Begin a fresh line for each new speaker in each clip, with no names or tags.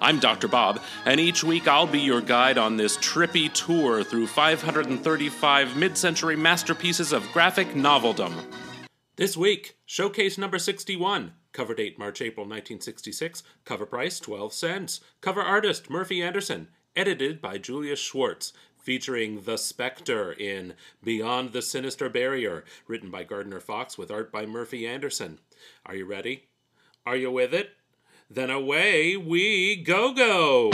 I'm Dr. Bob, and each week I'll be your guide on this trippy tour through 535 mid century masterpieces of graphic noveldom. This week, showcase number 61. Cover date March April 1966. Cover price 12 cents. Cover artist Murphy Anderson. Edited by Julius Schwartz. Featuring The Spectre in Beyond the Sinister Barrier. Written by Gardner Fox with art by Murphy Anderson. Are you ready? Are you with it? Then away we go go!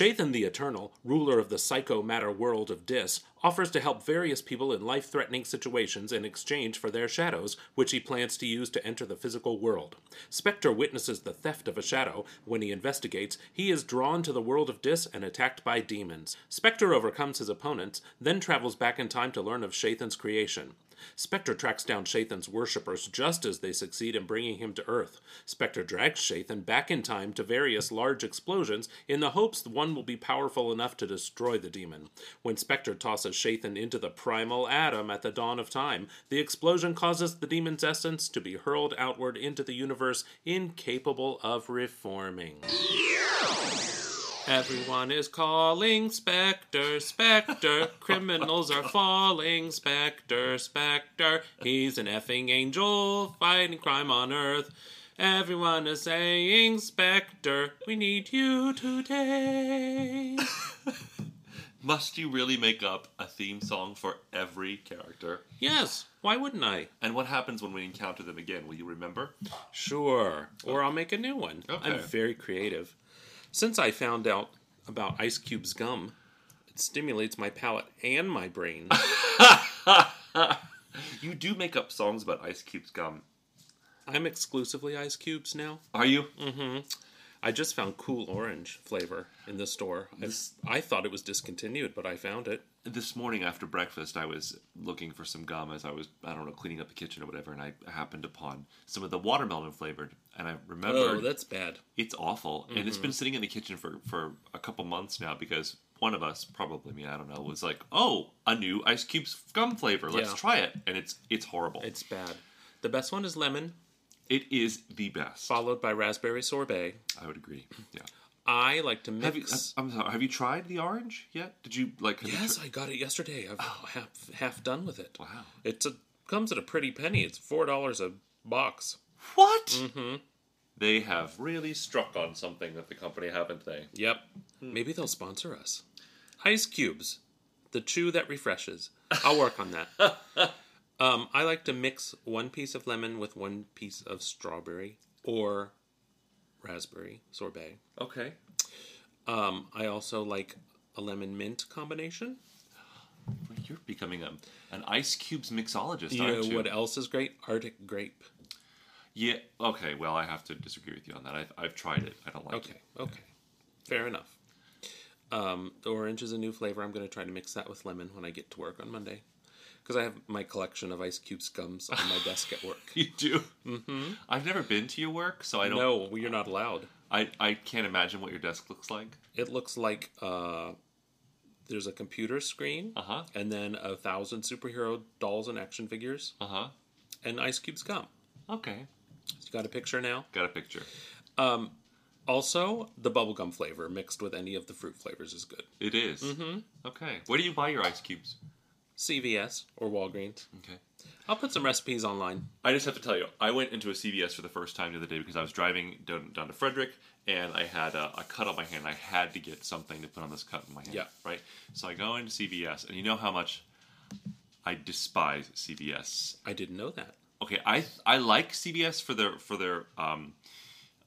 Shathan the Eternal, ruler of the psycho matter world of Dis, offers to help various people in life threatening situations in exchange for their shadows, which he plans to use to enter the physical world. Spectre witnesses the theft of a shadow. When he investigates, he is drawn to the world of Dis and attacked by demons. Spectre overcomes his opponents, then travels back in time to learn of Shathan's creation. Spectre tracks down Shathan's worshippers just as they succeed in bringing him to Earth. Spectre drags Shathan back in time to various large explosions in the hopes one will be powerful enough to destroy the demon. When Spectre tosses Shathan into the primal atom at the dawn of time, the explosion causes the demon's essence to be hurled outward into the universe, incapable of reforming. Everyone is calling Spectre, Spectre. Criminals are falling, Spectre, Spectre. He's an effing angel fighting crime on earth. Everyone is saying, Spectre, we need you today.
Must you really make up a theme song for every character?
yes, why wouldn't I?
And what happens when we encounter them again? Will you remember?
Sure. Or I'll make a new one.
Okay.
I'm very creative. Since I found out about Ice Cube's gum, it stimulates my palate and my brain.
You do make up songs about Ice Cube's gum.
I'm exclusively Ice Cubes now.
Are you? Mm-hmm.
I just found Cool Orange flavor in the store. I, I thought it was discontinued, but I found it.
This morning after breakfast, I was looking for some gum as I was, I don't know, cleaning up the kitchen or whatever, and I happened upon some of the watermelon flavored. And I remember.
Oh, that's bad.
it's awful. And it's mm-hmm. been sitting in the kitchen for, for a couple months now because one of us, probably me, I don't know, was like, oh, a new Ice Cube's gum flavor. Let's
Yeah.
try it. And it's it's horrible.
It's bad. The best one is lemon,
it is the best.
followed by raspberry sorbet.
I would agree. Yeah.
I like to
Have you?
mix.
I'm sorry. Have you tried the orange yet? Did you like? you
yes,
tri-
I got it yesterday. I'm half half done with it.
Wow.
It's a comes at a pretty penny. It's four dollars a box.
What? Mm-hmm. They have really struck on something that the company haven't they?
Yep. Maybe they'll sponsor us. Ice cubes, the chew that refreshes. I'll work on that. um, I like to mix one piece of lemon with one piece of strawberry or raspberry sorbet.
Okay.
Um, I also like a lemon mint combination.
You're becoming a, an ice cubes mixologist,
You know
aren't you?
what else is great? Arctic grape.
Yeah. Okay. Well, I have to disagree with you on that. I've, I've tried it. I don't like
Okay,
it.
Okay. Okay. Fair enough. Um, the orange is a new flavor. I'm going to try to mix that with lemon when I get to work on Monday. Because I have my collection of Ice Cube scums on my desk at work.
You do. Mm-hmm. I've never been to your work, so I don't.
No, you're not allowed.
I I can't imagine what your desk looks like.
It looks like uh, there's a computer screen,
Uh huh.
and then a thousand superhero dolls and action figures,
Uh huh.
and Ice Cube scum.
Okay.
So You got a picture now?
Got a picture.
Also, the bubblegum flavor mixed with any of the fruit flavors is good.
It is. Mm-hmm. Okay. Where do you buy your ice cubes?
CVS or Walgreens.
Okay.
I'll put some recipes online.
I just have to tell you, I went into a CVS for the first time the other day because I was driving down, down to Frederick and I had a, a cut on my hand. I had to get something to put on this cut in my hand.
Yeah.
Right. So I go into CVS, and you know how much I despise CVS.
I didn't know that.
Okay, I I like CVS for their for their um,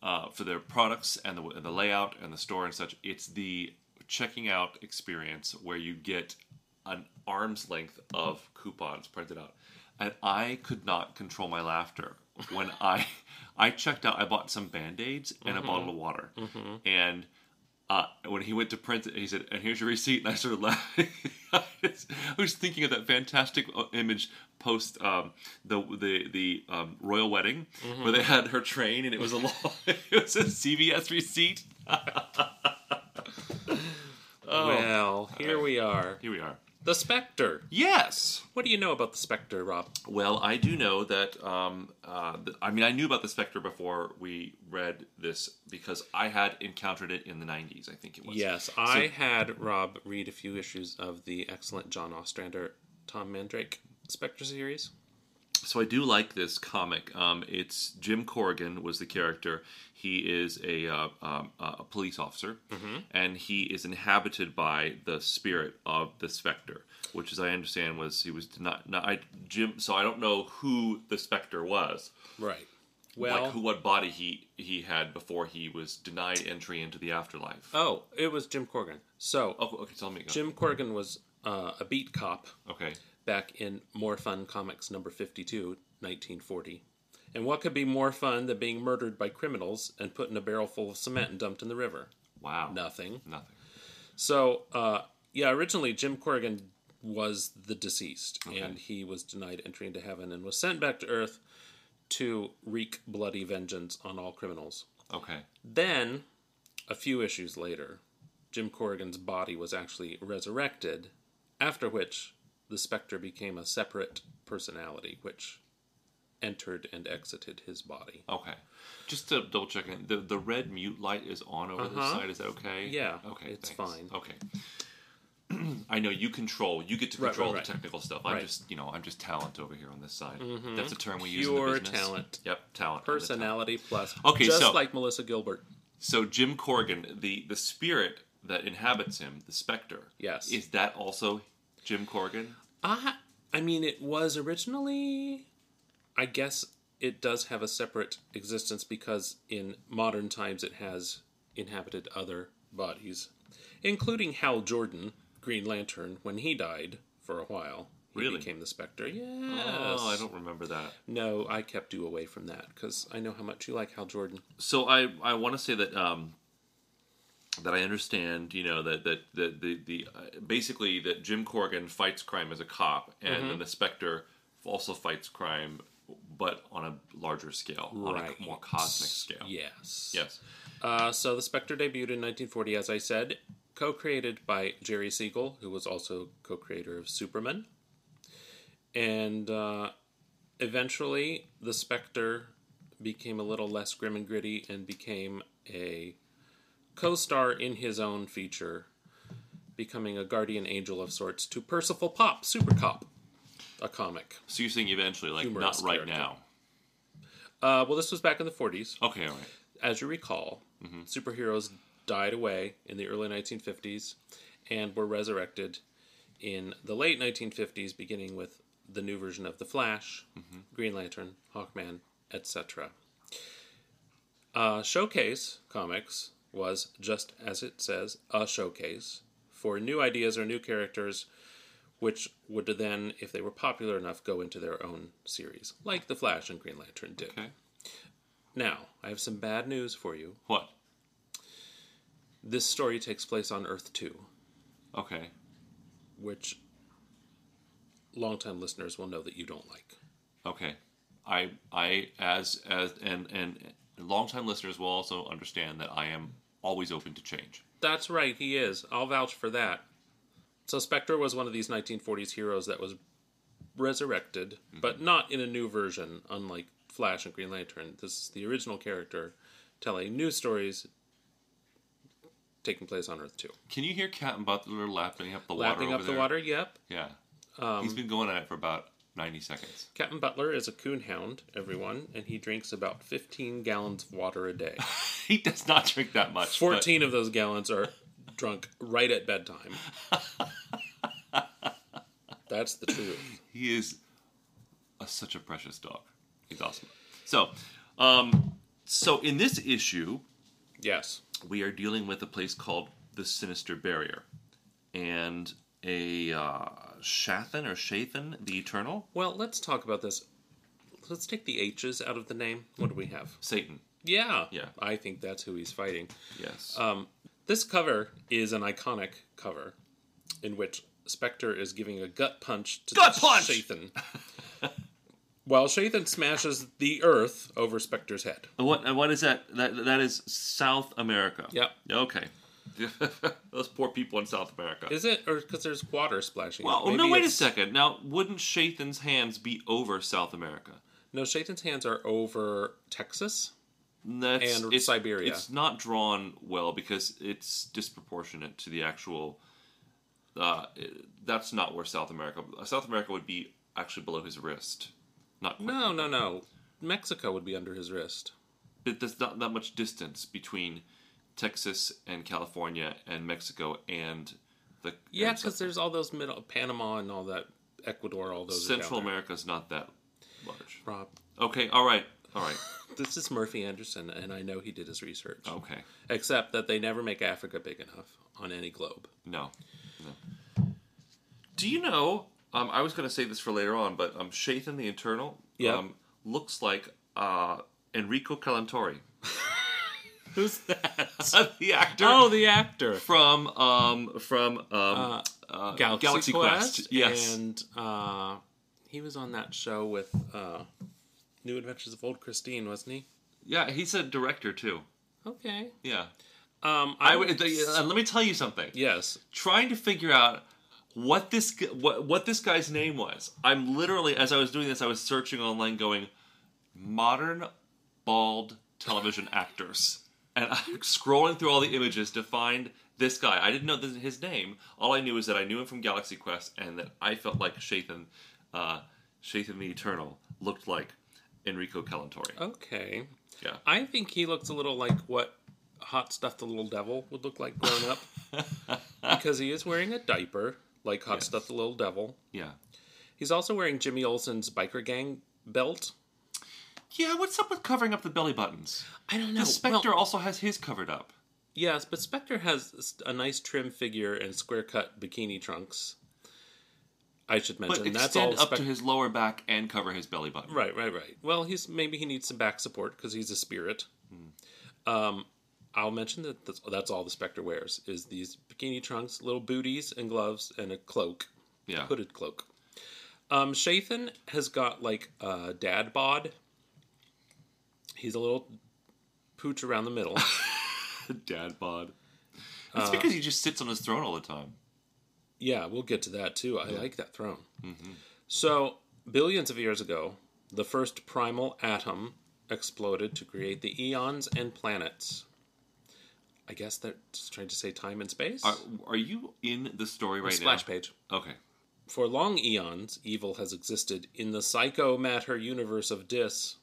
uh, for their products and the the layout and the store and such. It's the checking out experience where you get an arm's length of coupons printed out. and I could not control my laughter when I I checked out. I bought some band aids and
Mm-hmm.
a bottle of water, and. Uh, when he went to print it, he said, "And here's your receipt." And I started laughing. I was- I was thinking of that fantastic uh, image post um, the the the um, royal wedding,
Mm-hmm.
where they had her train, and it was a long, it was a CVS receipt. oh,
well, here we are.
here we are.
The Spectre.
Yes.
What do you know about the Spectre, Rob?
Well, I do know that. Um, uh, th- I mean, I knew about the Spectre before we read this because I had encountered it in the '90s. I think it was.
Yes, I had Rob read a few issues of the excellent John Ostrander, Tom Mandrake Spectre series.
So I do like this comic. Um, it's Jim Corrigan was the character. He is a uh, um, a police officer, and he is inhabited by the spirit of the Spectre, which, as I understand, was he was not, not I, Jim. So I don't know who the Spectre was.
Right. Well,
like who, what body he he had before he was denied entry into the afterlife.
oh, it was Jim Corrigan. So,
Oh, okay, tell me.
Jim Corrigan was uh, a beat cop
Okay.
Back in More Fun Comics number 52, 1940. And what could be more fun than being murdered by criminals and put in a barrel full of cement and dumped in the river?
Wow.
Nothing.
Nothing.
So, uh, yeah, originally Jim Corrigan was the deceased, and he was denied entry into heaven and was sent back to Earth to wreak bloody vengeance on all criminals.
Okay.
Then, a few issues later, Jim Corrigan's body was actually resurrected, after which the Spectre became a separate personality, which entered and exited his body.
Okay. Just to double check, in, the the red mute light is on over this
Uh-huh.
side. Is that okay?
Yeah,
Okay.
it's
thanks.
fine.
Okay. I know you control. You get to control
right, right.
the technical stuff. I'm
Right. Mm-hmm.
just, you know, I'm just talent over here on this side. That's a term we use in
Pure
the business.
talent.
Yep, talent. I'm talent.
Personality plus.
Okay,
just
so-
like Melissa Gilbert.
So Jim Corrigan, the the spirit that inhabits him, the Spectre.
Yes.
Is that also Jim Corrigan?
I, I mean, it was originally. I guess it does have a separate existence because in modern times it has inhabited other bodies, including Hal Jordan, Green Lantern, when he died for a while. He
Really?
became the Spectre. Yes.
Oh, I don't remember that.
No, I kept you away from that because I know how much you like Hal Jordan.
so I I want to say that um that I understand, you know, that that that the the uh, basically that Jim Corrigan fights crime as a cop, and
Mm-hmm.
then the Spectre also fights crime, but on a larger scale, on a more cosmic scale.
Yes.
Yes.
Uh, so the Spectre debuted in 1940, as I said, co-created by Jerry Siegel, who was also co-creator of Superman. And uh, eventually, the Spectre became a little less grim and gritty and became a co-star in his own feature, becoming a guardian angel of sorts to Percival Popp, Super Cop, a comic.
So you're saying eventually, like not right
character.
now.
Uh, well, this was back in the 40s.
Okay, all right.
as you recall, superheroes died away in the early 1950s and were resurrected in the late 1950s, beginning with the new version of The Flash, Green Lantern, Hawkman, etc. Uh, Showcase Comics was, just as it says, a showcase for new ideas or new characters, which would then, if they were popular enough, go into their own series, like The Flash and Green Lantern did.
Okay.
Now, I have some bad news for you.
What?
This story takes place on Earth 2,
Okay.
which longtime listeners will know that you don't like.
Okay. I I as as and and longtime listeners will also understand that I am always open to change.
That's right, he is. I'll vouch for that. So, Spectre was one of these 1940s heroes that was resurrected, mm-hmm. but not in a new version, unlike Flash and Green Lantern. This is the original character telling new stories taking place on Earth 2.
Can you hear Captain Butler lapping up the
Lapping
water?
Lapping
up
the
there?
water, yep.
Yeah. Um, He's been going at it for about ninety seconds.
Captain Butler is a coonhound, everyone, and he drinks about 15 gallons of water a day.
He does not drink that much. but-
14 of those gallons are drunk right at bedtime. That's the truth.
He is a, such a precious dog. He's awesome. So, um, so in this issue,
Yes.
we are dealing with a place called the Sinister Barrier, and a uh, Shathan or Shathan the Eternal.
Well, let's talk about this. Let's take the H's out of the name. What do we have?
Satan.
Yeah.
Yeah.
I think that's who he's fighting.
Yes.
Um, this cover is an iconic cover in which Spectre is giving a gut punch to
Gut punch!
Shathan. While Shathan smashes the earth over Spectre's head.
what? and What is that? That that is South America.
Yep.
Okay. Those poor people in South America.
Is it? Or because there's water splashing?
well,
out?
no. Wait a second. Now, wouldn't Shathan's hands be over South America?
No, Shathan's hands are over Texas.
That's,
And
it's,
Siberia.
It's not drawn well because it's disproportionate to the actual. Uh, that's not where South America. South America would be actually below his wrist. Not quite.
No, no, no. Mexico would be under his wrist.
But there's not that much distance between Texas and California and Mexico and the
Yeah, because there's all those middle Panama and all that Ecuador, all those.
Central
there.
America's not that large.
Rob,
Okay, all right, all right,
this is Murphy Anderson, and I know he did his research.
okay.
Except that they never make Africa big enough on any globe.
No, no. Do you know? Um, I was going to say this for later on, but um, Shathan the Eternal
Yeah.
um, looks like uh, Enrico Colantoni,
Who's that?
the actor.
oh, the actor.
from um, from um, uh,
Galaxy, Quest.
Yes,
And uh, he was on that show with uh, New Adventures of Old Christine, wasn't he?
yeah. He's a director too.
Okay.
Yeah.
Um,
I
I
would.
would.
uh, let me tell you something.
yes.
trying to figure out what this what what this guy's name was. I'm literally as I was doing this, I was searching online, going modern bald television actors, and I'm scrolling through all the images to find this guy. I didn't know this, his name. All I knew is that I knew him from Galaxy Quest, and that I felt like Shathan, uh, Shathan the Eternal looked like Enrico Colantoni.
Okay.
Yeah.
I think he looks a little like what Hot Stuff the Little Devil would look like grown up. because he is wearing a diaper, like Hot
Yes.
Stuff the Little Devil.
Yeah.
He's also wearing Jimmy Olsen's biker gang belt.
Yeah. What's up with covering up the belly buttons?
I don't know.
The Spectre
Well,
also has his covered up.
yes, but Spectre has a nice trim figure and square cut bikini trunks. I should
But
mention that's all
up
Spec-
to his lower back and cover his belly button.
Right, right, right. Well, he's maybe he needs some back support because he's a spirit.
Hmm.
Um, I'll mention that that's, that's all the Spectre wears is these bikini trunks, little booties and gloves, and a cloak,
Yeah.
hooded cloak. Um, Shathan has got like a dad bod. He's a little pooch around the middle.
Dad bod. That's
Uh,
because he just sits on his throne all the time.
Yeah, we'll get to that too. I like that throne. So, billions of years ago, the first primal atom exploded to create the eons and planets. I guess that's trying to say time and space.
Are, are you in the story right
Splash
now?
Splash page.
Okay.
For long eons, evil has existed in the psycho matter universe of Dis,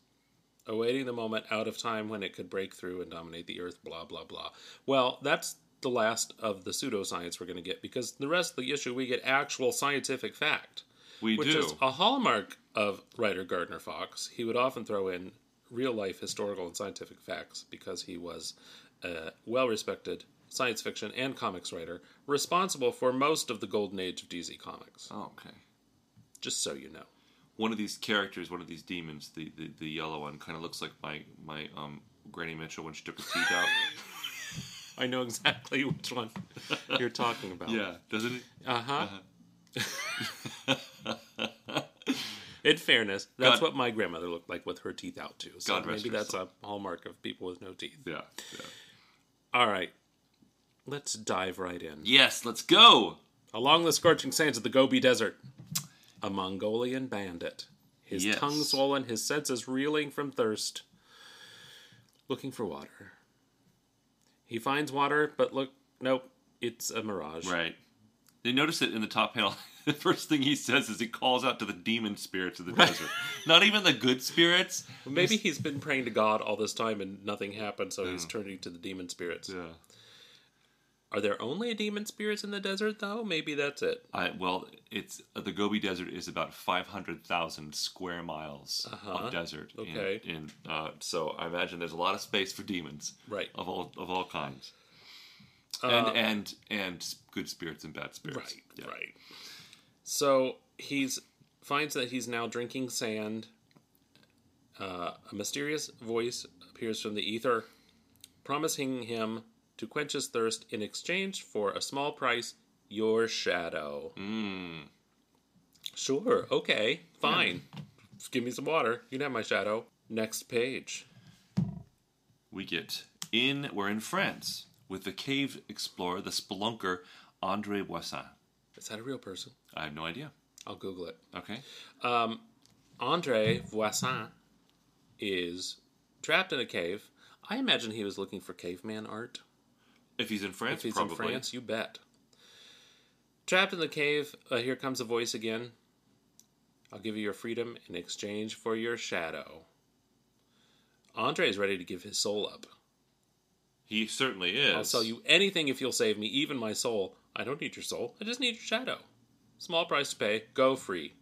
awaiting the moment out of time when it could break through and dominate the earth, blah, blah, blah. Well, that's the last of the pseudoscience we're going to get because the rest of the issue we get actual scientific fact,
We
which
do.
is a hallmark of writer Gardner Fox. He would often throw in real life historical and scientific facts because he was a well respected science fiction and comics writer responsible for most of the golden age of DC Comics
oh, okay.
just so you know.
One of these characters, one of these demons, the, the, the yellow one, kind of looks like my my um Granny Mitchell when she took her teeth out.
I know exactly which one you're talking about.
Yeah, doesn't it?
Uh huh. In fairness, that's
God-
what my grandmother looked like with her teeth out too. So
God rest
maybe that's a hallmark of people with no teeth.
Yeah. yeah.
All right, let's dive right in.
Yes, let's go.
Along the scorching sands of the Gobi Desert, a Mongolian bandit, his
Yes.
tongue swollen, his senses reeling from thirst, looking for water. He finds water, but look, nope, it's a mirage.
Right. They notice it in the top panel. The first thing he says is he calls out to the demon spirits of the desert. Not even the good spirits.
Maybe he's been praying to God all this time and nothing happened, so he's turning to the demon spirits.
Yeah.
Are there only demon spirits in the desert, though? Maybe that's it.
I, well, it's the Gobi Desert is about five hundred thousand square miles of desert.
Okay.
In, uh, so I imagine there's a lot of space for demons.
Right.
Of all of all kinds. and and and good spirits and bad spirits.
Right,
Yeah.
right. So he's finds that he's now drinking sand. Uh, a mysterious voice appears from the ether, promising him to quench his thirst in exchange for a small price, your shadow.
Mm.
Sure, okay, fine. Just give me some water. You can have my shadow. Next page.
We get in. We're in France with the cave explorer, the spelunker Andre Voisin.
Is that a real person?
I have no idea.
I'll Google it.
Okay.
Andre Voisin is trapped in a cave. I imagine he was looking for caveman art.
If he's in France,
If he's
probably.
in France, you bet. Trapped in the cave, uh, here comes a voice again. I'll give you your freedom in exchange for your shadow. Andre is ready to give his soul up.
He certainly is.
I'll sell you anything if you'll save me, even my soul. I don't need your soul. I just need your shadow. Small price to pay. Go free.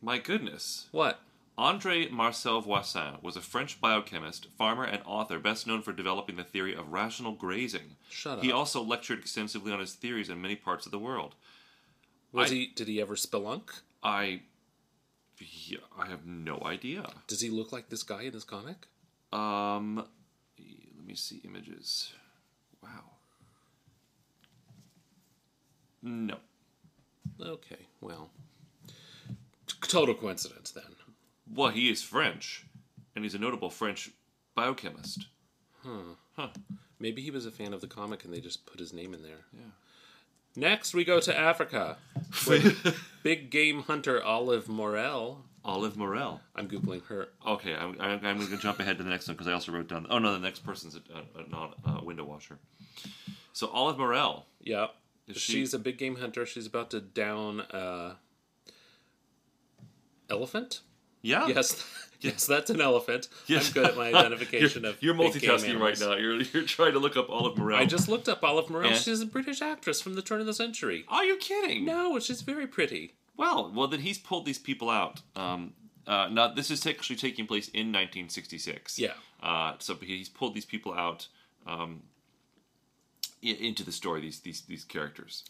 My goodness.
What?
Andre Marcel Voisin was a French biochemist, farmer, and author best known for developing the theory of rational grazing.
Shut up.
He also lectured extensively on his theories in many parts of the world.
Was
I-
he? Did he ever spelunk?
I. Yeah, I have no idea.
Does he look like this guy in this comic?
Um, let me see images. Wow. No.
Okay, well, total coincidence then.
Well, he is French, and he's a notable French biochemist. Huh. Huh.
Maybe he was a fan of the comic and they just put his name in there. Yeah. Next, we go to Africa. with big game hunter Olive Morel.
Olive Morel.
I'm googling her.
Okay, I'm, I'm, I'm going to jump ahead to the next one because I also wrote down. Oh no, the next person's a, a, a, non- a window washer. So Olive Morel.
Yeah,
Is she-
she's a big game hunter. She's about to down uh, elephant.
Yeah.
Yes, yes, that's an elephant.
Yes.
I'm good at my identification
you're,
of.
You're multitasking right now. You're you're trying to look up Olive Morel.
I just looked up Olive Morel.
And?
She's a British actress from the turn of the century.
Are you kidding?
No, she's very pretty.
Well, well, then he's pulled these people out. Um, uh, now this is actually taking place in 1966.
Yeah.
Uh, so he's pulled these people out um, into the story. These these these characters.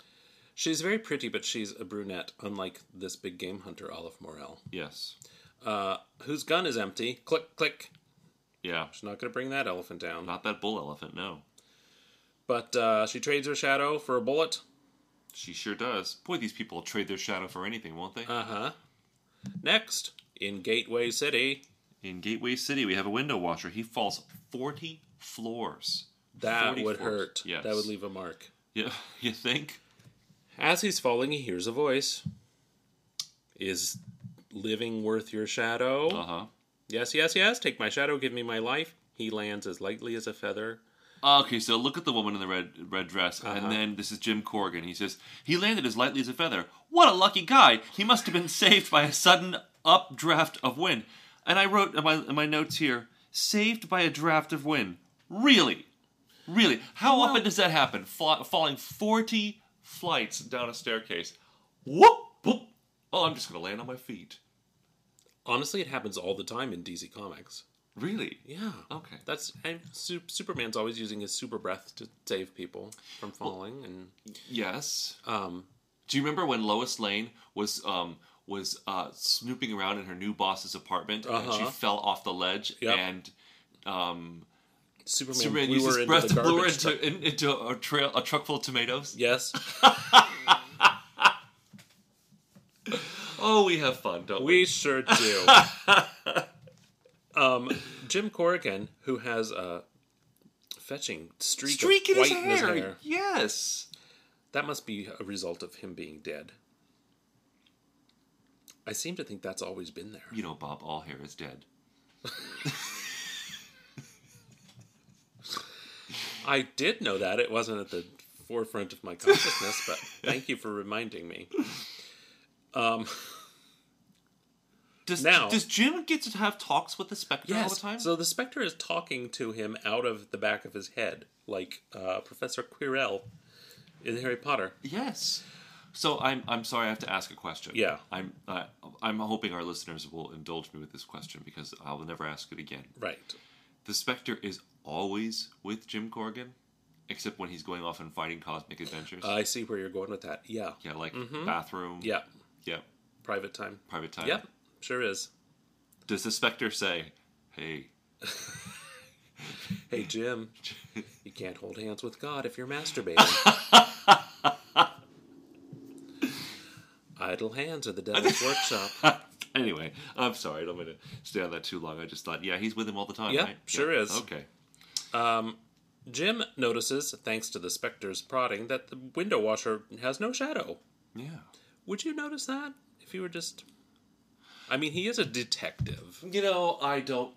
She's very pretty, but she's a brunette, unlike this big game hunter, Olive Morel,
Yes.
Uh, whose gun is empty. Click, click.
Yeah.
She's not going to bring that elephant down.
Not that bull elephant. No.
But uh, she trades her shadow for a bullet.
She sure does. Boy, these people will trade their shadow for anything, won't they?
Uh huh. Next, in Gateway City,
in Gateway City, we have a window washer. He falls 40 floors.
that
40
would
floors.
hurt.
Yes.
That would leave a mark.
Yeah, you think?
As he's falling, he hears a voice. Is living worth your shadow?
Uh huh.
Yes, yes, yes. Take my shadow, give me my life. He lands as lightly as a feather.
Okay, so look at the woman in the red red dress,
Uh-huh.
and then this is Jim Corrigan. He says he landed as lightly as a feather. What a lucky guy! He must have been saved by a sudden updraft of wind. And I wrote in my in my notes here, saved by a draft of wind. Really, really? How often does that happen? Fa- falling forty flights down a staircase. Whoop! Whoop! Oh, I'm just gonna land on my feet.
Honestly, it happens all the time in DC Comics.
Really?
Yeah.
Okay.
That's and Su- Superman's always using his super breath to save people from falling, and
Yes.
um,
Do you remember when Lois Lane was um was uh snooping around in her new boss's apartment and she
Uh-huh.
fell off the ledge
Yep.
and um
Superman,
Superman
blew
used his breath to blow her into, into a trail a truck full of tomatoes?
Yes,
Oh, we have fun, don't we?
we sure do. um, Jim Corrigan, who has a fetching streak,
Streak
of
in his
white in his
hair.
hair,
Yes.
that must be a result of him being dead. I seem to think that's always been there.
You know, Bob, all hair is dead.
I did know that. It wasn't at the forefront of my consciousness, but thank you for reminding me. Um,
Does
Now-
does Jim get to have talks with the Spectre all the time?
So the Spectre is talking to him out of the back of his head, like uh, Professor Quirrell in Harry Potter.
Yes. So I'm I'm sorry I have to ask a question.
Yeah.
I'm uh, I'm hoping our listeners will indulge me with this question because I will never ask it again.
Right.
The Spectre is always with Jim Corrigan, except when he's going off and fighting cosmic adventures.
I see where you're going with that. Yeah.
yeah, like bathroom.
Mm-hmm. Yeah.
Yeah,
Private time.
private time.
Yep. Sure is.
Does the Spectre say, "Hey,
Hey, Jim, you can't hold hands with God if you're masturbating. Idle hands are the devil's workshop.
Anyway, I'm sorry. I don't mean to stay on that too long. I just thought, yeah, he's with him all the time,
Yeah,
right?
sure is.
Okay.
Um, Jim notices, thanks to the Spectre's prodding, that the window washer has no shadow.
Yeah.
Would you notice that if you were just. I mean, he is a detective.
You know, I don't.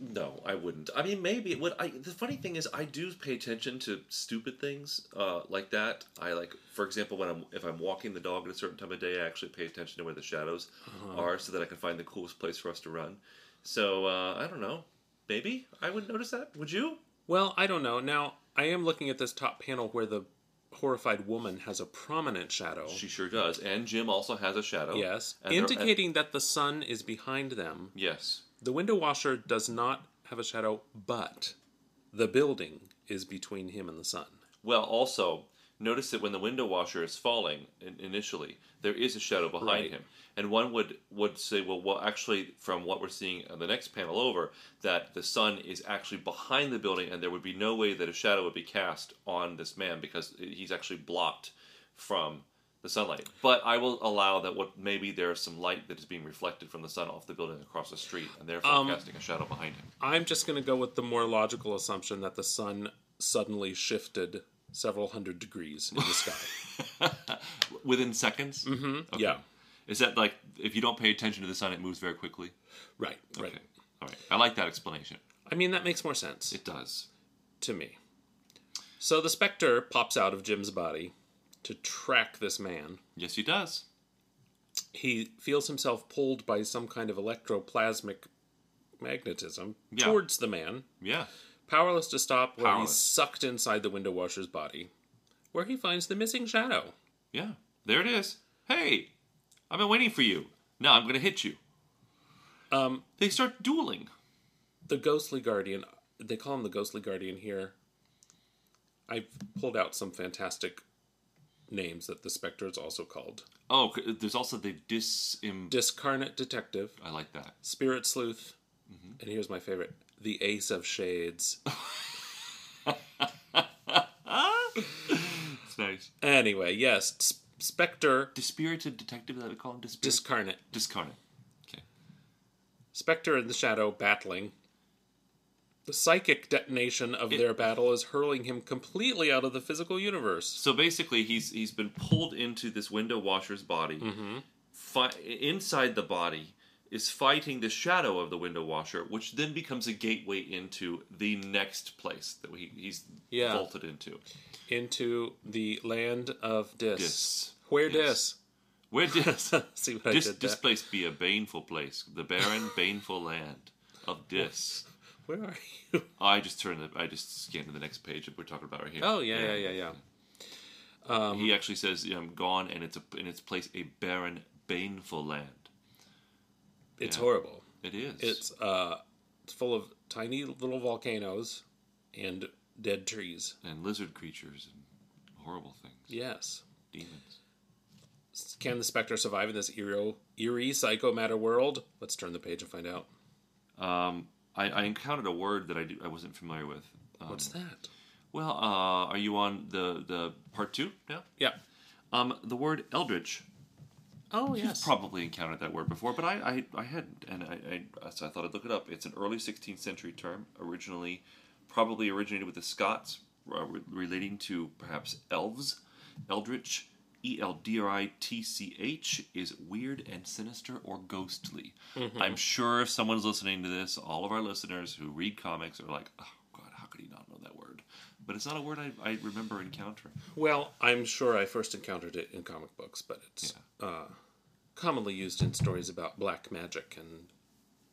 No, I wouldn't. I mean, maybe it would. I the funny thing is, I do pay attention to stupid things uh, like that. I like, for example, when I'm if I'm walking the dog at a certain time of day, I actually pay attention to where the shadows are, so that I can find the coolest place for us to run. So uh, I don't know. Maybe I would notice that. Would you?
Well, I don't know. Now, I am looking at this top panel where the horrified woman has a prominent shadow.
She sure does. And Jim also has a shadow.
yes,
And there- and-
indicating that the sun is behind them.
yes.
The window washer does not have a shadow, but the building is between him and the sun.
Well, also notice that when the window washer is falling initially, there is a shadow behind
Right.
him, and one would would say, well, well, actually, from what we're seeing on the next panel over, that the sun is actually behind the building, and there would be no way that a shadow would be cast on this man because he's actually blocked from the sunlight. But I will allow that what maybe there is some light that is being reflected from the sun off the building across the street, and therefore
Um,
casting a shadow behind him.
I'm just going to go with the more logical assumption that the sun suddenly shifted several hundred degrees in the sky.
Within seconds. Mm-hmm.
Yeah,
Is that like if you don't pay attention to the sun, it moves very quickly?
right, right.
Okay. All right. I like that explanation.
I mean, that makes more sense
It does.
to me. So the Spectre pops out of Jim's body to track this man.
Yes, he does.
He feels himself pulled by some kind of electroplasmic magnetism
Yeah.
towards the man.
Yeah.
Powerless to stop when he's sucked inside the window washer's body, where he finds the missing shadow.
Yeah. There it is. Hey, I've been waiting for you. Now I'm going to hit you.
Um,
They start dueling.
the ghostly guardian, they call him the ghostly guardian here. I've pulled out some fantastic names that the Spectre is also called
Oh, c- there's also the disim.
Discarnate Detective,
I like that.
Spirit Sleuth, and here's my favorite the Ace of Shades.
It's nice.
anyway, yes, S- Spectre,
Dispirited detective that we call him.
Discarnate.
Discarnate. Okay.
Spectre and the Shadow battling. The psychic detonation of their battle is hurling him completely out of the physical universe.
So basically, he's he's been pulled into this window washer's body. Mm-hmm. Fi- inside the body is fighting the shadow of the window washer, which then becomes a gateway into the next place that he, he's
Yeah.
vaulted into.
Into the land of Dis.
Dis.
Where
Yes. Where
Dis? See what I
this,
did
this place be a baneful place, the barren, baneful land of Dis?
Where are you?
I just turned. The, I just scanned to the next page that we're talking about right here.
Oh yeah, yeah, yeah, yeah. Um,
he actually says, "I'm gone, and it's a, in its place a barren, baneful land."
It's
Yeah.
horrible.
It is.
It's uh, it's full of tiny little volcanoes and dead trees.
and lizard creatures and horrible things,
Yes.
demons.
Can the Spectre survive in this eerie, eerie psycho matter world? Let's turn the page and find out.
Um, I, I encountered a word that I, do, I wasn't familiar with. Um,
What's that?
well, uh, are you on the the part two now?
Yeah.
Um, the word eldritch.
Oh
You've probably encountered that word before, but I, I, I hadn't, and I, I, so I thought I'd look it up. It's an early 16th century term, originally, probably originated with the Scots, uh, re- relating to perhaps elves. Eldritch, E L D R I T C H, is weird and sinister or ghostly. I'm sure if someone's listening to this, all of our listeners who read comics are like, oh, God, how could he not know that word? But it's not a word I, I remember encountering.
Well, I'm sure I first encountered it in comic books, but it's uh, commonly used in stories about black magic and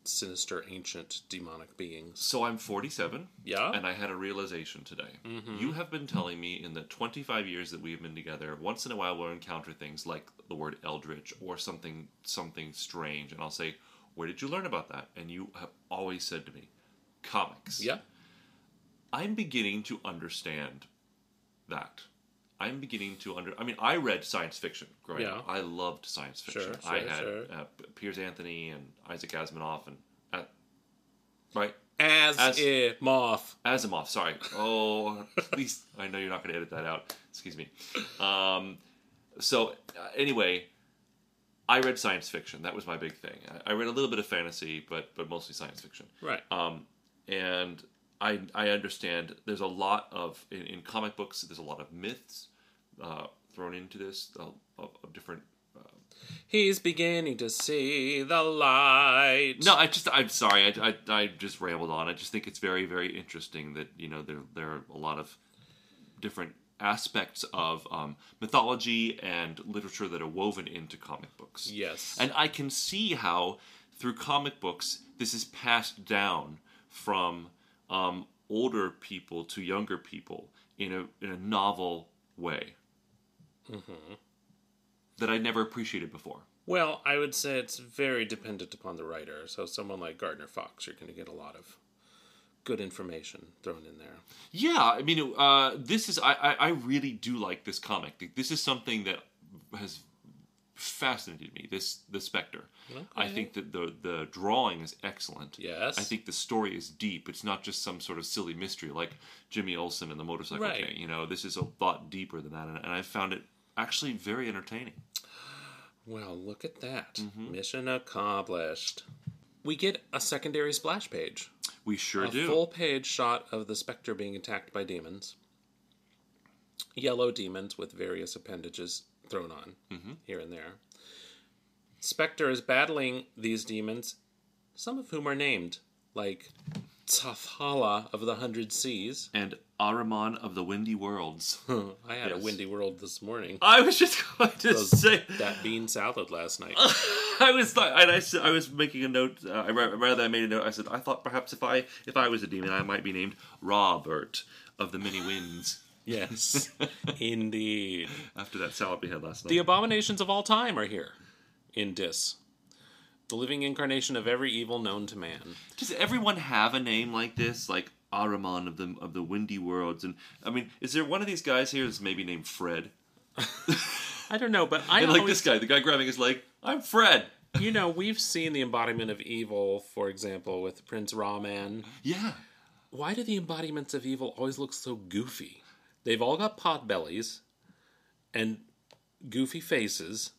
sinister ancient demonic beings.
So I'm 47.
Yeah?
And I had a realization today. Mm-hmm. You have been telling me in the 25 years that we've been together, once in a while we'll encounter things like the word eldritch or something something strange, and I'll say, "Where did you learn about that?" And you have always said to me, "Comics."
Yeah.
I'm beginning to understand that. I'm beginning to under. I mean, I read science fiction growing
Yeah.
up. I loved science fiction.
Sure,
I had
sure.
Uh, Piers Anthony and Isaac Asimov and uh, right
As,
As-
a moth.
Asimov. Sorry. Oh, please. I know you're not going to edit that out. Excuse me. Um, so uh, anyway, I read science fiction. That was my big thing. I, I read a little bit of fantasy, but but mostly science fiction.
Right.
Um, and I I understand there's a lot of in, in comic books. There's a lot of myths uh, thrown into this uh, of, of different.
He's beginning to see the light.
No, I just I'm sorry. I, I, I just rambled on. I just think it's very very interesting that you know there there are a lot of different aspects of um, mythology and literature that are woven into comic books.
Yes.
And I can see how, through comic books, this is passed down from um, older people to younger people in a in a novel way that I never appreciated before.
Well, I would say it's very dependent upon the writer. So, someone like Gardner Fox, you're going to get a lot of good information thrown in there.
Yeah, I mean, uh, this is I, I I really do like this comic. This is something that has fascinated me. This the Spectre. I think that the the drawing is excellent.
Yes.
I think the story is deep. It's not just some sort of silly mystery like Jimmy Olsen and the motorcycle
Right.
gang. You know, this is a lot deeper than that, and, and I found it actually very entertaining.
Well, look at that.
Mm-hmm.
Mission accomplished. We get a secondary splash page.
We sure
a
do.
full page shot of the Spectre being attacked by demons. Yellow demons with various appendages thrown on
Mm-hmm.
here and there. Spectre is battling these demons, some of whom are named, like Tafhala of the Hundred Seas.
and Ahriman of the Windy Worlds.
I had a windy world this morning.
I was just going to say
That bean salad last night.
I was th- and I, s- I was making a note. Uh, I ra- rather I made a note. I said I thought perhaps if I if I was a demon, I might be named Robert of the Many Winds
yes, indeed.
after that salad we had last night.
The abominations of all time are here in Dis. The living incarnation of every evil known to man.
Does everyone have a name like this, like Ahriman of the of the Windy Worlds? And I mean, is there one of these guys here that's maybe named Fred?
I don't know, but I
And like
always,
this guy, the guy grabbing his leg, I'm Fred.
you know, we've seen the embodiment of evil, for example, with Prince Rahman.
Yeah.
Why do the embodiments of evil always look so goofy? They've all got pot bellies and goofy faces.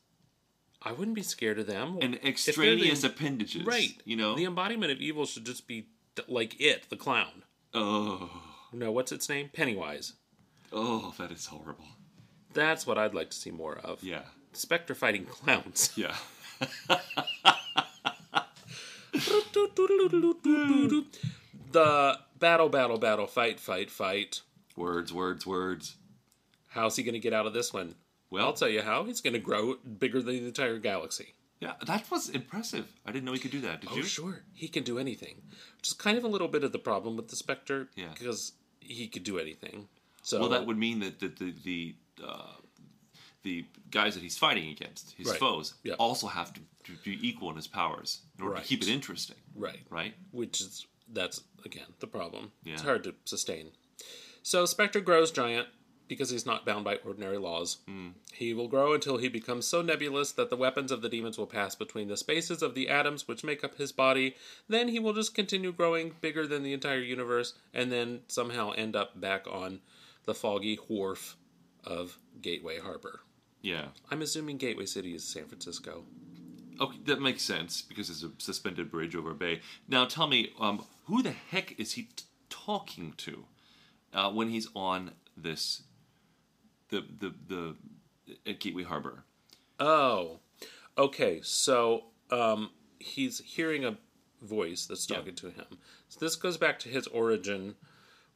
I wouldn't be scared of them.
And
they're the-
extraneous appendages.
Right.
You know.
The embodiment of evil should just be like it, the clown.
oh.
No, what's its name? Pennywise.
Oh, that is horrible.
That's what I'd like to see more of.
Yeah.
Spectre fighting clowns.
Yeah.
the battle, battle, battle, fight, fight, fight.
Words, words, words.
How's he going to get out of this one?
Well,
I'll tell you how. He's going to grow bigger than the entire galaxy.
yeah, that was impressive. I didn't know he could do that. Did
Oh,
you?
sure. He can do anything. Which is kind of a little bit of the problem with the Spectre.
Yeah.
Because he could do anything. So
Well, that would mean that the the the, uh, the guys that he's fighting against, his
Right.
foes,
Yeah.
also have to, to be equal in his powers in order
Right.
to keep it interesting,
Right.
right?
Which is, that's, again, the problem. It's hard to sustain. So Spectre grows giant because he's not bound by ordinary laws. He will grow until he becomes so nebulous that the weapons of the demons will pass between the spaces of the atoms which make up his body. Then he will just continue growing bigger than the entire universe and then somehow end up back on the foggy wharf of Gateway Harbor.
Yeah.
I'm assuming Gateway City is San Francisco.
Okay, that makes sense because it's a suspended bridge over a bay. Now, tell me, um, who the heck is he t- talking to uh, when he's on this the the the at Gateway Harbor?
Oh, okay. So um, he's hearing a voice that's
Yeah.
talking to him. So this goes back to his origin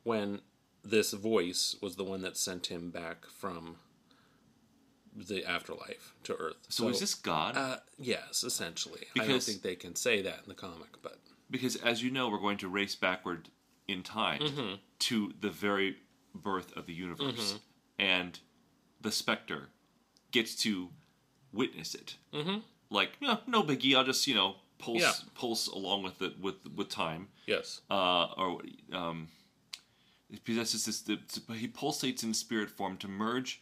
when this voice was the one that sent him back from the afterlife to Earth.
So, is this God?
Uh, yes, essentially. I don't think they can say that in the comic, but
because as you know, we're going to race backward in time
Mm-hmm.
to the very birth of the universe, and the Spectre gets to witness it. Mm-hmm. Like, yeah, no biggie. I'll just you know pulse
Yeah.
pulse along with it with with time.
yes,
uh, or um, He possesses this. The, he pulsates in spirit form to merge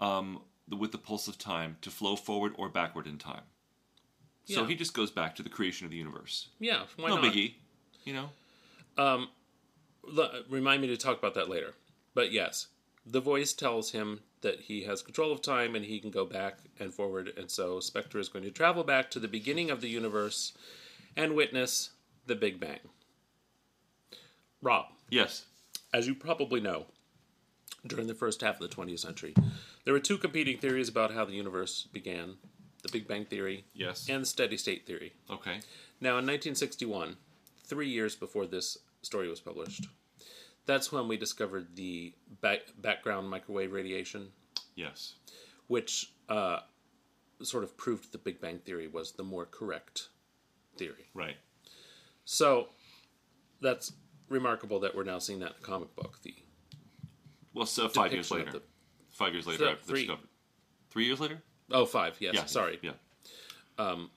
um, the, with the pulse of time to flow forward or backward in time. So
Yeah.
he just goes back to the creation of the universe.
Yeah, why
no
not?
biggie, you know.
L- remind me to talk about that later. But yes, the voice tells him that he has control of time and he can go back and forward. And so Spectre is going to travel back to the beginning of the universe and witness the Big Bang. Rob,
Yes.
as you probably know, during the first half of the 20th century, there were two competing theories about how the universe began the Big Bang Theory
Yes.
and the Steady State Theory.
okay.
Now, in 1961, three years before this story was published, that's when we discovered the back- background microwave radiation,
Yes.
which uh, sort of proved the Big Bang Theory was the more correct theory.
Right.
So, that's remarkable that we're now seeing that in the comic book. The
Well, so five years later.
of
Five years later,
So,
after
three.
discovery. Three years later.
oh five yes
Yeah.
sorry
Yeah.
Um,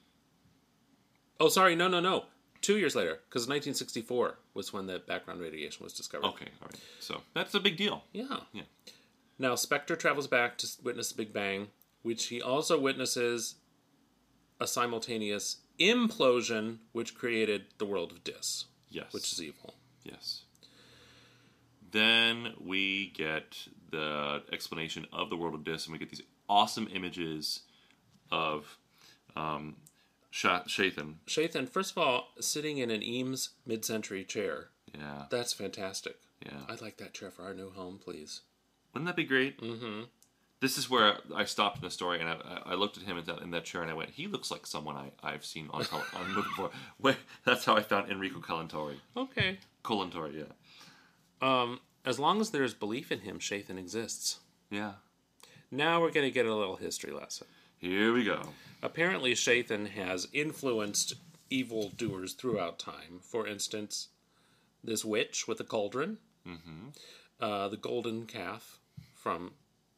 oh sorry no no no two years later because 1964 was when the background radiation was discovered.
Okay. All right. So that's a big deal.
Yeah.
Yeah.
Now, Spectre travels back to witness the Big Bang, which he also witnesses a simultaneous implosion, which created the world of Dis,
Yes.
which is evil.
Yes. Then we get the explanation of the world of Dis, and we get these awesome images of um, Sha- Shathan.
Shathan, first of all, sitting in an Eames mid century chair.
Yeah.
That's fantastic.
Yeah.
I'd like that chair for our new home, please.
Wouldn't that be great? Mm-hmm. This is where I stopped in the story and I, I looked at him in that, in that chair and I went, he looks like someone I, I've seen on, on movie before. Wait, that's how I found Enrico Colantoni.
Okay.
Colantoni, yeah.
Um, as long as there's belief in him, Shathan exists.
Yeah.
Now we're going to get a little history lesson.
Here we go.
Apparently, Shathan has influenced evil doers throughout time. For instance, this witch with the cauldron, uh, the golden calf from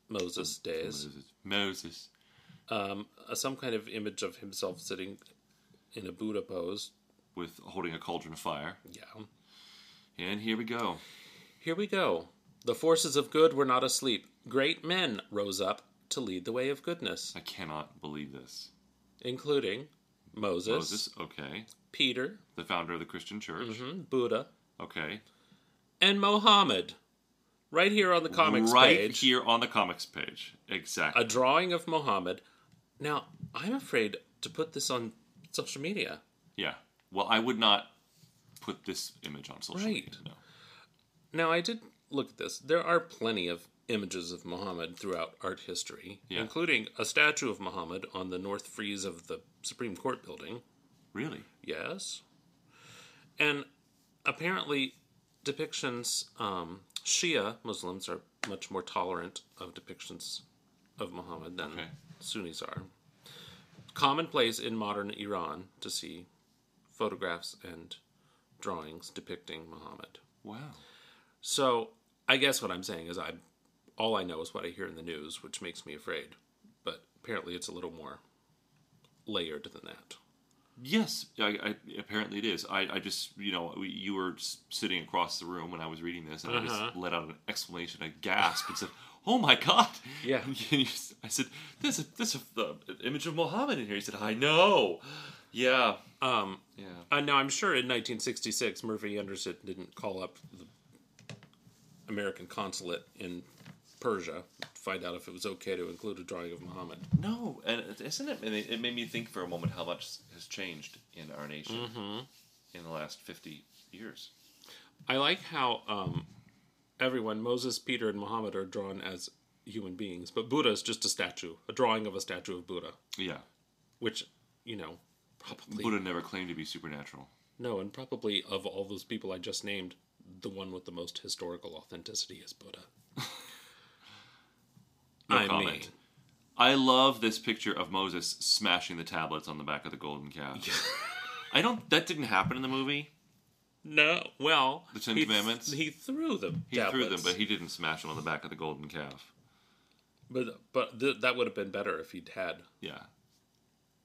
Moses' days,
Moses.
um, uh, some kind of image of himself sitting in a Buddha pose.
With holding a cauldron of fire.
Yeah.
And here we go.
Here we go. The forces of good were not asleep. Great men rose up to lead the way of goodness,
I cannot believe this.
including Moses,
Moses, okay.
Peter,
The founder of the Christian church.
mhm, Buddha,
Okay.
and Mohammed. Right here on the comics
right
page,
here on the comics page. Exactly.
a drawing of Mohammed. Now, I'm afraid to put this on social media.
yeah. Well, I would not put this image on social
Right.
media. No.
Now, I did look at this. There are plenty of images of Muhammad throughout art history,
Yeah.
including a statue of Muhammad on the north frieze of the Supreme Court building.
Really?
Yes. And apparently, depictions, um, Shia Muslims are much more tolerant of depictions of Muhammad than
Okay.
Sunnis are. Commonplace in modern Iran to see photographs and drawings depicting Muhammad.
Wow.
So I guess what I'm saying is I all I know is what I hear in the news, which makes me afraid. But apparently it's a little more layered than that.
Yes, I, I, apparently it is. I, I just, you know, we, you were sitting across the room when I was reading this, and I
Uh-huh.
just let out an exclamation, a gasp, and said, "Oh my God!"
Yeah.
And you s- I said, "There's a there's a uh, image of Muhammad in here." He said, "I know." Yeah.
Um,
Yeah.
Uh, now, I'm sure in 1966, Murphy Anderson didn't call up the American consulate in Persia find out if it was okay to include a drawing of Muhammad.
No, and it- isn't it? and It it made me think for a moment how much has changed in our nation
Mm-hmm.
in the last fifty years.
I like how um, everyone, Moses, Peter, and Muhammad, are drawn as human beings, but Buddha is just a statue, a drawing of a statue of Buddha,
Yeah,
which, you know, probably.
Buddha never claimed to be supernatural.
No, and probably of all those people I just named, the one with the most historical authenticity is Buddha. I
comment.
mean,
I love this picture of Moses smashing the tablets on the back of the golden calf. I don't. That didn't happen in the movie.
no. Well,
The Ten
he
Commandments?
he threw them.
He threw them, but he didn't smash them on the back of the golden calf.
but but th- that would have been better if he'd had
Yeah.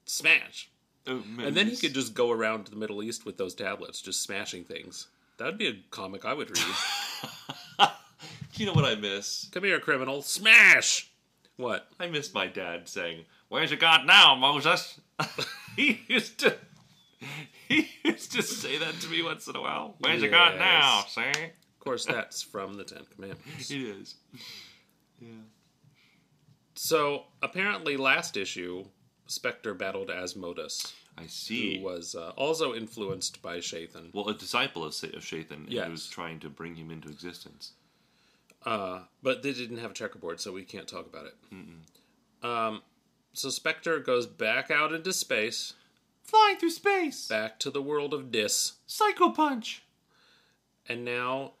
smash,
Oh,
and then he could just go around the Middle East with those tablets, just smashing things. That'd be a comic I would read.
You know what I miss?
Come here, criminal. Smash! What?
I miss my dad saying, "Where's your God now, Moses?" he used to. He used to say that to me once in a while. Where's your God now,
Yes.
sir?
Of course, that's from the Ten Commandments.
It is. Yeah.
So, apparently, last issue, Spectre battled Asmodus,
I see.
who was uh, also influenced by Shathan.
Well, a disciple of, Sa- of Shathan
Yes.
who was trying to bring him into existence.
Uh, but they didn't have a checkerboard, so we can't talk about it. Um, so Spectre goes back out into space,
Flying through space!
back to the world of Dis,
Psycho Punch!
and now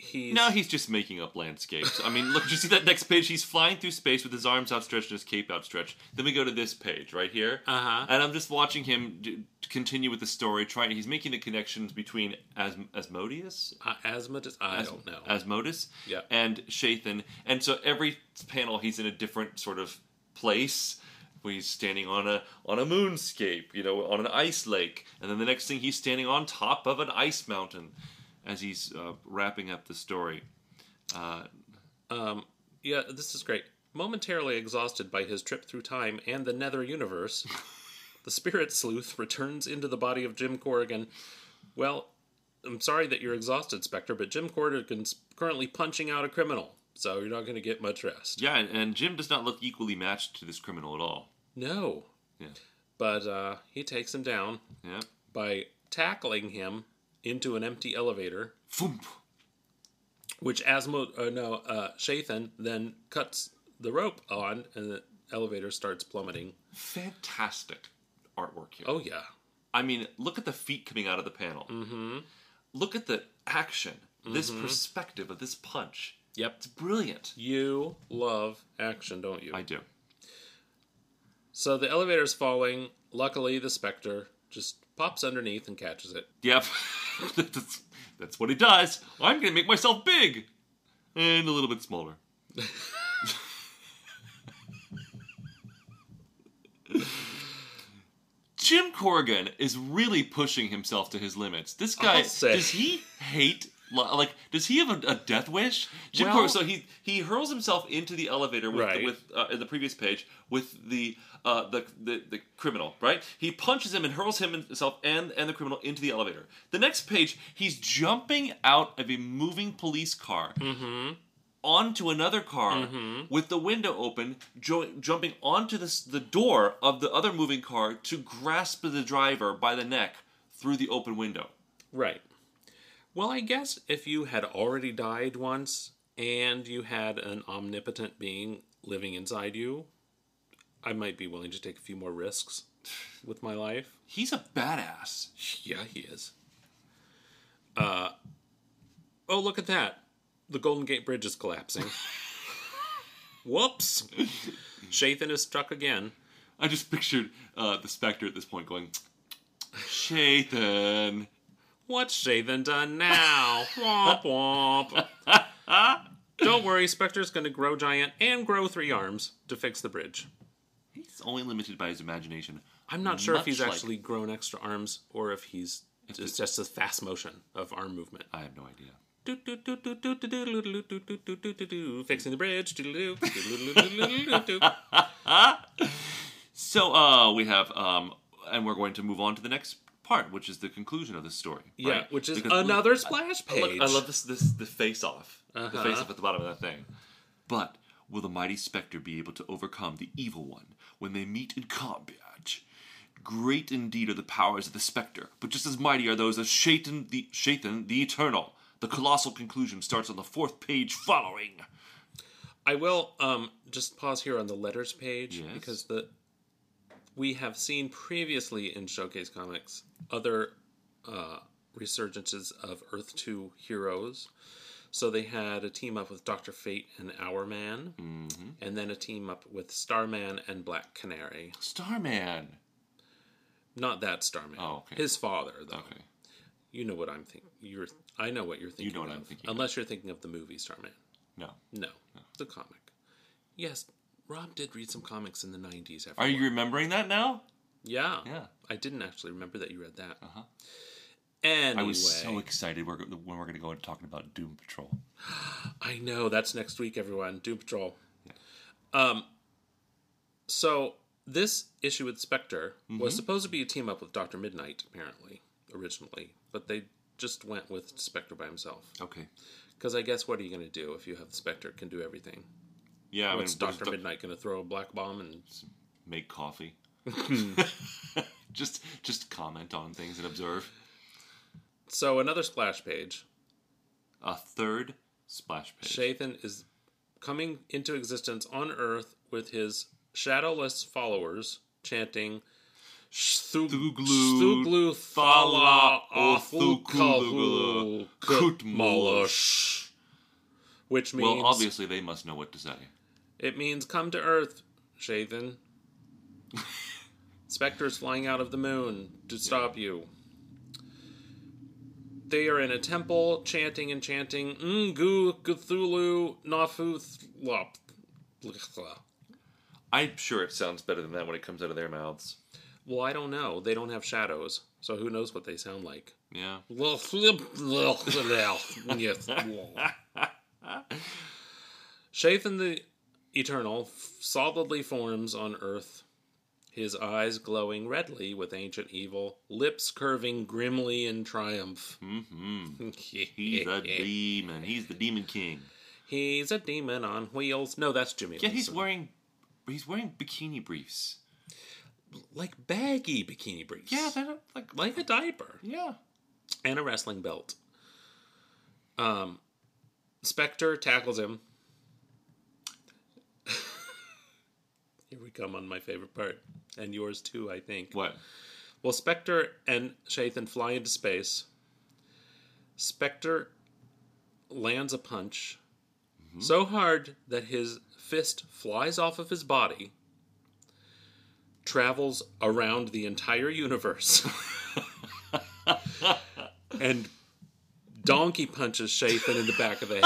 he's
Now he's just making up landscapes. I mean, look, did you see that next page? He's flying through space with his arms outstretched and his cape outstretched. Then we go to this page right here,
Uh-huh.
and I'm just watching him d- continue with the story. Trying, he's making the connections between As- Asmodeus,
uh, Asmodus. I
As-
don't know.
Asmodus,
Yeah.
and Shathan. And so every panel, he's in a different sort of place. Where he's standing on a on a moonscape, you know, on an ice lake, and then the next thing he's standing on top of an ice mountain, as he's uh, wrapping up the story. Uh,
Um, yeah, this is great. Momentarily exhausted by his trip through time and the nether universe, the spirit sleuth returns into the body of Jim Corrigan. Well, I'm sorry that you're exhausted, Spectre, but Jim Corrigan's currently punching out a criminal, so you're not going to get much rest.
yeah, and, and Jim does not look equally matched to this criminal at all.
No.
Yeah.
But uh, he takes him down
Yeah.
by tackling him into an empty elevator,
Foomp.
which Asmo, uh, no, uh, Shathan then cuts the rope on, and the elevator starts plummeting.
Fantastic artwork here.
Oh yeah,
I mean, look at the feet coming out of the panel. Mm-hmm. Look at the action, this perspective of this punch.
yep.
It's brilliant.
You love action, don't you?
I do.
So the elevator's falling. Luckily, the Spectre just pops underneath and catches it.
Yep. that's, that's what he does. I'm going to make myself big and a little bit smaller. Jim Corrigan is really pushing himself to his limits. This guy does he hate like does he have a, a death wish? Jim
Well-
so he he hurls himself into the elevator with
Right.
with uh, in the previous page with the uh, the, the the criminal, right? He punches him and hurls him himself and and the criminal into the elevator. The next page, he's jumping out of a moving police car onto another car with the window open, jo- jumping onto the the door of the other moving car to grasp the driver by the neck through the open window.
Right. Well, I guess if you had already died once and you had an omnipotent being living inside you, I might be willing to take a few more risks with my life.
He's a badass.
Yeah, he is. Uh, oh, look at that. The Golden Gate Bridge is collapsing. Whoops. Shathan is struck again.
I just pictured uh, the Spectre at this point going, Shathan.
What's Shaven done now? womp womp. Don't worry, Spectre's going to grow giant and grow three arms to fix the bridge.
He's only limited by his imagination.
I'm not sure if he's
like-
actually grown extra arms or if he's it's just a fast motion of arm movement.
I have no idea.
Fixing the bridge.
So uh, we have, um, and we're going to move on to the next part, which is the conclusion of the story.
Yeah,
right?
which is
Because look-
another splash
I love-
page.
I love this, this the face off, the
Uh-huh.
face off at the bottom of that thing. But will the mighty Spectre be able to overcome the evil one when they meet in combat? Great indeed are the powers of the Spectre, but just as mighty are those of Shaitan the Shaitan the Eternal. The colossal conclusion starts on the fourth page following.
I will um, just pause here on the letters page
Yes.
because the we have seen previously in Showcase Comics other uh, resurgences of Earth Two heroes. So they had a team up with Doctor Fate and Hourman,
Mm-hmm.
and then a team up with Starman and Black Canary.
Starman.
Not that Starman.
Oh, okay.
His father, though.
Okay.
You know what I'm thinking. You're. I know what you're thinking.
You know what
of,
I'm thinking of.
Unless you're thinking of the movie Starman.
No.
No, the comic. Yes, Rob did read some comics in the '90s.
Are you remembering that now?
Yeah.
Yeah.
I didn't actually remember that you read that.
Uh-huh.
Anyway,
I was so excited we're, when we're going to go and talking about Doom Patrol.
I know that's next week, everyone. Doom Patrol. Um. So this issue with Spectre was supposed to be a team up with Doctor Midnight, apparently originally, but they just went with Spectre by himself.
Okay.
Because I guess what are you going to do if you have Spectre can do everything?
Yeah, I mean,
What's
what's
Doctor Midnight going to throw a black bomb and
make coffee. Hmm. just just comment on things and observe.
so another splash page.
A third splash page.
Shathan is coming into existence on Earth with his shadowless followers chanting
Thuglu,
Thuglu Thala Athukulu Kutmalash. Which means
Well, obviously they must know what to say.
It means come to Earth, Shathan. Spectres flying out of the moon to stop you. They are in a temple chanting and chanting Ngu Cthulhu Nafu Thlop.
I'm sure it sounds better than that when it comes out of their mouths.
Well, I don't know. They don't have shadows, so who knows what they sound like.
Yeah.
Shathan the Eternal solidly forms on earth, his eyes glowing redly with ancient evil, lips curving grimly in triumph.
Mm-hmm. He's a demon. He's the demon king.
He's a demon on wheels. No, that's Jimmy.
Yeah, he's wearing he's wearing bikini briefs.
like baggy bikini briefs.
Yeah, they're not, like
like a diaper
yeah.
and a wrestling belt. Um, Spectre tackles him. Here we come on my favorite part, and yours too, I think.
What?
Well, Spectre and Shathan fly into space. Spectre lands a punch mm-hmm. so hard that his fist flies off of his body, travels around the entire universe, and donkey punches Shathan in the back of the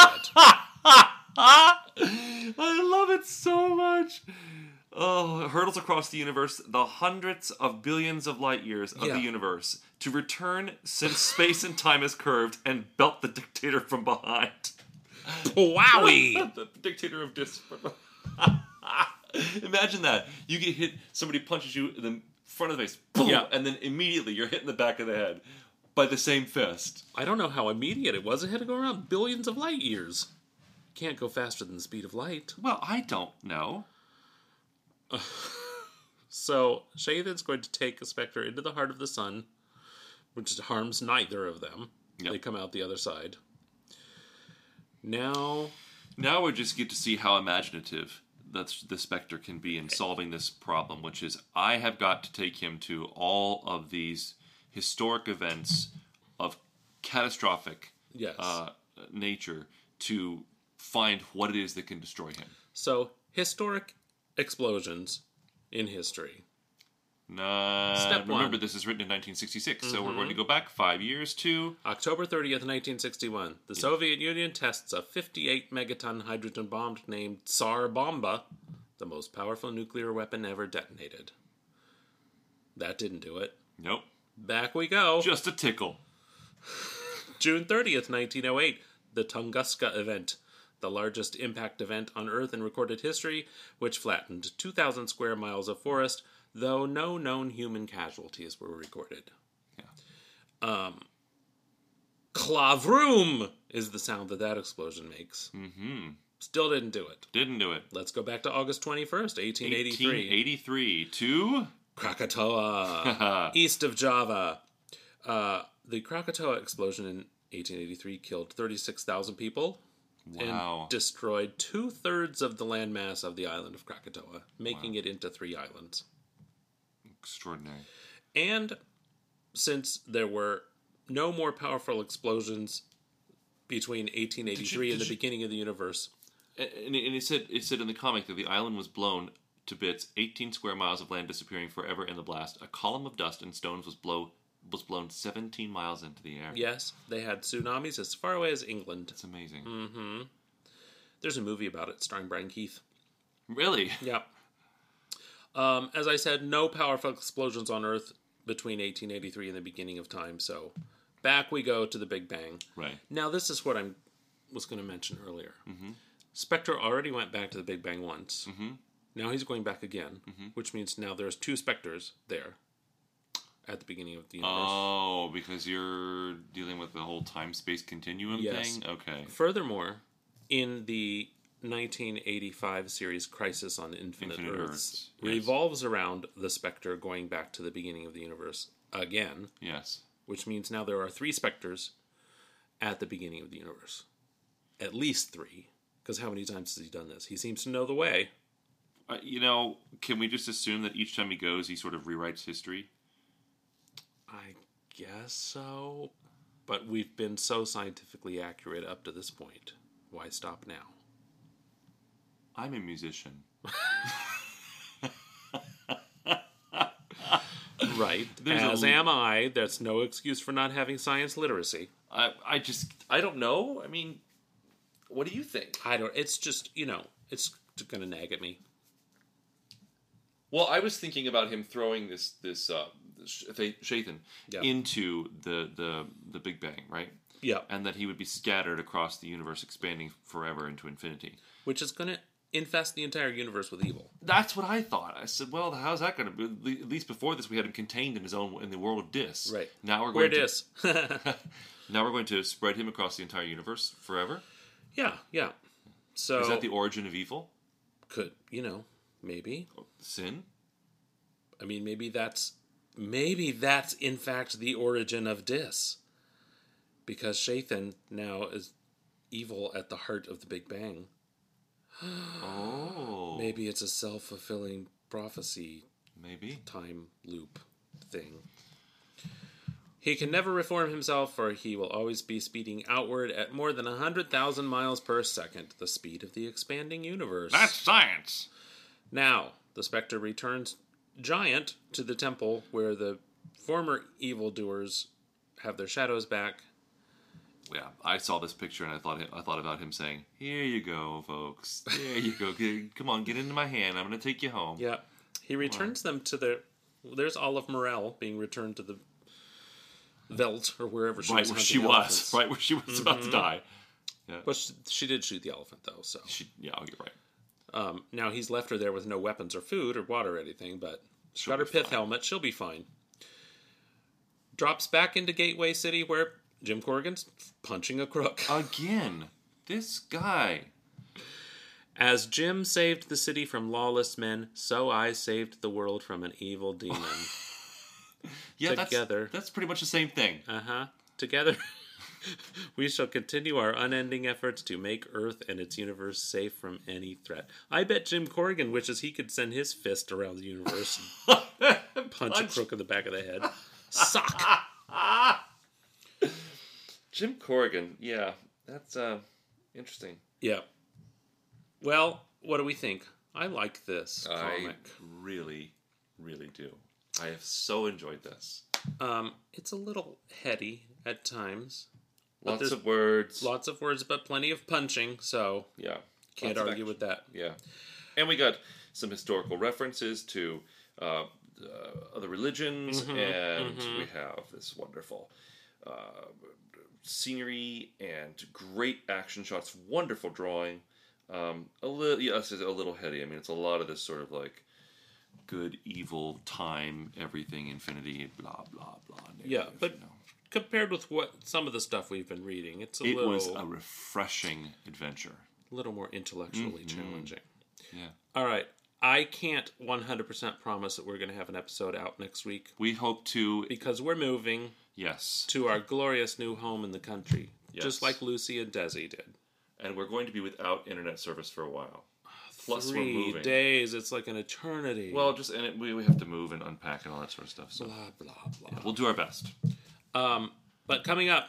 head.
I love it so much. Oh, hurdles across the universe, the hundreds of billions of light years of
Yeah.
the universe, to return since space and time is curved and belt the dictator from behind.
Wowie!
the dictator of dis. Imagine that. You get hit, somebody punches you in the front of the face, boom,
Yeah.
and then immediately you're hit in the back of the head by the same fist.
I don't know how immediate it was. It had to go around billions of light years. Can't go faster than the speed of light.
Well, I don't know.
So Shathan's going to take a Spectre into the heart of the sun, which harms neither of them.
Yep.
They come out the other side. Now,
Now we just get to see how imaginative that's the Spectre can be in solving this problem, which is I have got to take him to all of these historic events of catastrophic
yes.
uh, nature to find what it is that can destroy him.
so historic explosions in history.
Uh,
Step
remember,
one. Mm-hmm.
this is written in 1966, so we're going to go back five years to
October 30th, 1961, the Soviet Union tests a 58 megaton hydrogen bomb named Tsar Bomba, the most powerful nuclear weapon ever detonated. That didn't do it.
nope,
Back we go.
just a tickle.
June 30th, 1908, the Tunguska event, the largest impact event on Earth in recorded history, which flattened 2,000 square miles of forest, though no known human casualties were recorded. Um, Clavroom is the sound that that explosion makes.
Mm-hmm.
Still didn't do it.
Didn't do it.
Let's go back to August 21st, 1883.
1883 to
Krakatoa, east of Java. Uh, the Krakatoa explosion in 1883 killed 36,000 people
wow.
and destroyed two thirds of the landmass of the island of Krakatoa, making it into three islands.
Extraordinary.
And since there were no more powerful explosions between 1883 and the
you-
beginning of the universe,
And, and it said it said in the comic that the island was blown to bits, 18 square miles of land disappearing forever in the blast. A column of dust and stones was blow was blown 17 miles into the air.
yes, they had tsunamis as far away as England.
It's amazing.
Mm-hmm. There's a movie about it starring Brian Keith.
Really?
Yep. Um, as I said, no powerful explosions on Earth between 1883 and the beginning of time, so back we go to the Big Bang.
Right.
Now, this is what I was going to mention earlier. Mm-hmm. Spectre already went back to the Big Bang once. Mm-hmm. Now he's going back again, which means now there's two Spectres there at the beginning of the universe.
Oh, because you're dealing with the whole time space continuum
Yes.
thing? Okay.
Furthermore, in the 1985 series Crisis on Infinite,
Infinite
Earths,
Earths, yes.
revolves around the Spectre going back to the beginning of the universe again,
Yes.
which means now there are three Spectres at the beginning of the universe. At least three. Because how many times has he done this? He seems to know the way.
Uh, you know, can we just assume that each time he goes, he sort of rewrites history?
I guess so. But we've been so scientifically accurate up to this point. Why stop now?
I'm a musician.
Right.
There's
As
l-
am I. That's no excuse for not having science literacy.
I, I just, I don't know. I mean, what do you think?
I don't. It's just you know, it's going to nag at me.
Well, I was thinking about him throwing this this uh, Sh- Th- Shathan
Yeah.
into the, the the Big Bang, right?
Yeah.
And that he would be scattered across the universe, expanding forever into infinity.
Which is going to infest the entire universe with evil.
That's what I thought. I said, "Well, how's that going to be?" At least before this, we had him contained in his own in the world of Dis.
Right.
Now we're
Where
going
it
to
is.
now we're going to spread him across the entire universe forever.
yeah. Yeah. So
Is that the origin of evil?
could you know maybe
Sin?
I mean maybe that's maybe that's in fact the origin of Dis. Because Shathan now is evil at the heart of the Big Bang.
Oh,
Maybe it's a self fulfilling prophecy
maybe.
time loop thing. He can never reform himself, for he will always be speeding outward at more than 100,000 miles per second, the speed of the expanding universe.
That's science.
Now, the Spectre returns giant to the temple where the former evildoers have their shadows back.
Yeah, I saw this picture and I thought I thought about him saying, "Here you go, folks. There you go. Come on, get into my hand. I'm going to take you home."
Yeah. He returns them to the. There's Olive Morel being returned to the Veld or wherever she
right
was
where she was, right where she was about to mm-hmm. die.
But she, she did shoot the elephant, though, so.
She, yeah, you're right.
Um, now he's left her there with no weapons or food or water or anything, but
She'll
got her pith
fine.
helmet. She'll be fine. Drops back into Gateway City where Jim Corrigan's punching a crook.
Again, this guy.
As Jim saved the city from lawless men, so I saved the world from an evil demon.
Yeah,
Together.
that's that's pretty much the same thing.
uh huh. Together, we shall continue our unending efforts to make Earth and its universe safe from any threat. I bet Jim Corrigan wishes he could send his fist around the universe and punch, a crook in the back of the head. Suck.
Jim Corrigan. Yeah, that's uh interesting.
Yeah. Well, what do we think? I like this
I
comic.
really, really do. I have so enjoyed this.
Um, it's a little heady at times.
Lots of words.
Lots of words, but plenty of punching, so
yeah.
can't argue with that.
Yeah, and we got some historical references to uh, uh, other religions,
Mm-hmm,
and we have this wonderful uh, scenery and great action shots, wonderful drawing. Um, a little, yes, a little heady. I mean, it's a lot of this sort of like good, evil, time, everything, infinity, blah blah blah.
Yeah, but
you know.
Compared with what some of the stuff we've been reading, it's a
it
little It
was a refreshing adventure.
A little more intellectually
Mm-hmm.
challenging.
Yeah,
All right. I can't 100% promise that we're going to have an episode out next week
we hope to.
because we're moving
Yes,
to our glorious new home in the country,
Yes.
just like Lucy and Desi did.
and we're going to be without internet service for a while. Plus, we're moving.
days. It's like an eternity.
Well, just and it, we, we have to move and unpack and all that sort of stuff. So
blah, blah, blah.
we'll do our best.
Um, but coming up,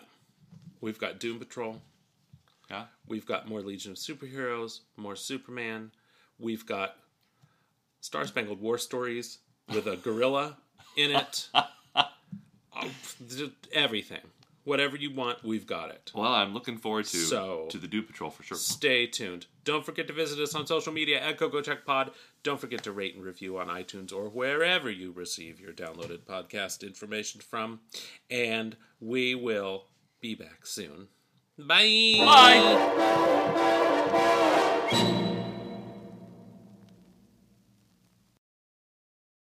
we've got Doom Patrol.
Yeah.
We've got more Legion of Superheroes, more Superman. We've got Star Spangled War stories with a gorilla in it. Oh, everything. Whatever you want, we've got it.
Well, I'm looking forward to
So-
to the Doom Patrol for sure.
Stay tuned. Don't forget to visit us on social media at CocoCheckPod. Don't forget to rate and review on iTunes or wherever you receive your downloaded podcast information from. And we will be back soon. Bye.
Bye.